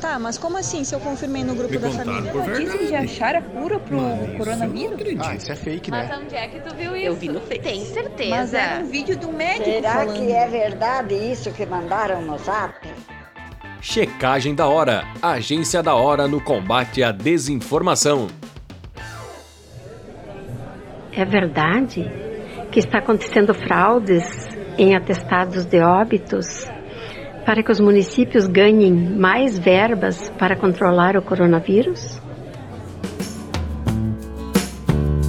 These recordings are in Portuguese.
Tá, mas como assim se eu confirmei no grupo Me da família? por Notícia de achar a cura pro coronavírus? Ah, isso é fake, né? Mas onde é que tu viu isso? Eu vi no Face. Tem certeza. Mas era um vídeo do médico Será falando. que é verdade isso que mandaram no zap? Checagem da Hora. Agência da Hora no combate à desinformação. É verdade que está acontecendo fraudes em atestados de óbitos para que os municípios ganhem mais verbas para controlar o coronavírus?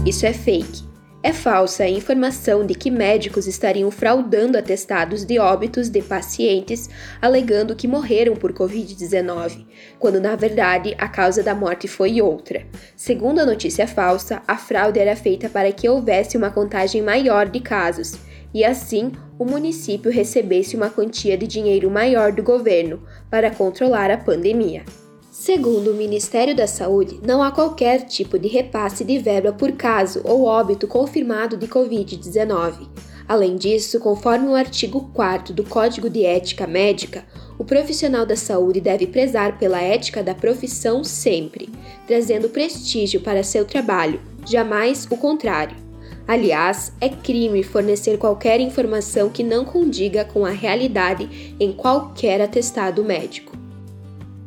Isso é fake. É falsa a informação de que médicos estariam fraudando atestados de óbitos de pacientes alegando que morreram por Covid-19, quando na verdade a causa da morte foi outra. Segundo a notícia falsa, a fraude era feita para que houvesse uma contagem maior de casos e assim o município recebesse uma quantia de dinheiro maior do governo para controlar a pandemia. Segundo o Ministério da Saúde, não há qualquer tipo de repasse de verba por caso ou óbito confirmado de Covid-19. Além disso, conforme o artigo 4 do Código de Ética Médica, o profissional da saúde deve prezar pela ética da profissão sempre, trazendo prestígio para seu trabalho, jamais o contrário. Aliás, é crime fornecer qualquer informação que não condiga com a realidade em qualquer atestado médico.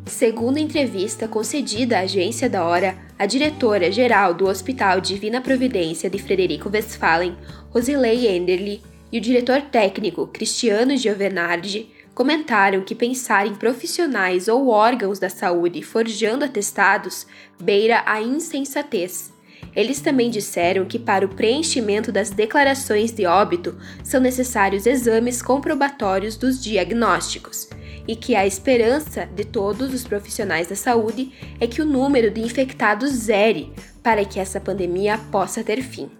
Segundo entrevista concedida à Agência da Hora, a diretora-geral do Hospital Divina Providência de Frederico Westphalen, Rosilei Enderle, e o diretor técnico Cristiano Giovenardi comentaram que pensar em profissionais ou órgãos da saúde forjando atestados beira a insensatez. Eles também disseram que para o preenchimento das declarações de óbito são necessários exames comprobatórios dos diagnósticos e que a esperança de todos os profissionais da saúde é que o número de infectados zere para que essa pandemia possa ter fim.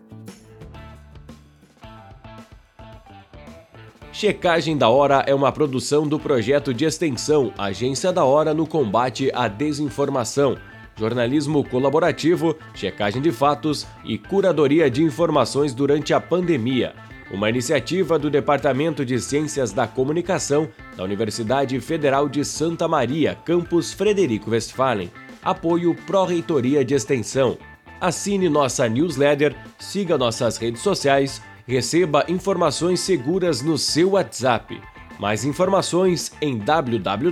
Checagem da Hora é uma produção do projeto de extensão Agência da Hora no combate à desinformação, jornalismo colaborativo, checagem de fatos e curadoria de informações durante a pandemia. Uma iniciativa do Departamento de Ciências da Comunicação da Universidade Federal de Santa Maria, campus Frederico Westphalen. Apoio Pró-Reitoria de Extensão. Assine nossa newsletter, siga nossas redes sociais, receba informações seguras no seu WhatsApp. Mais informações em www.ufsm.br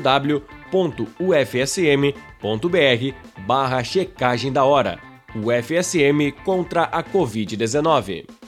barra checagem da hora. UFSM contra a Covid-19.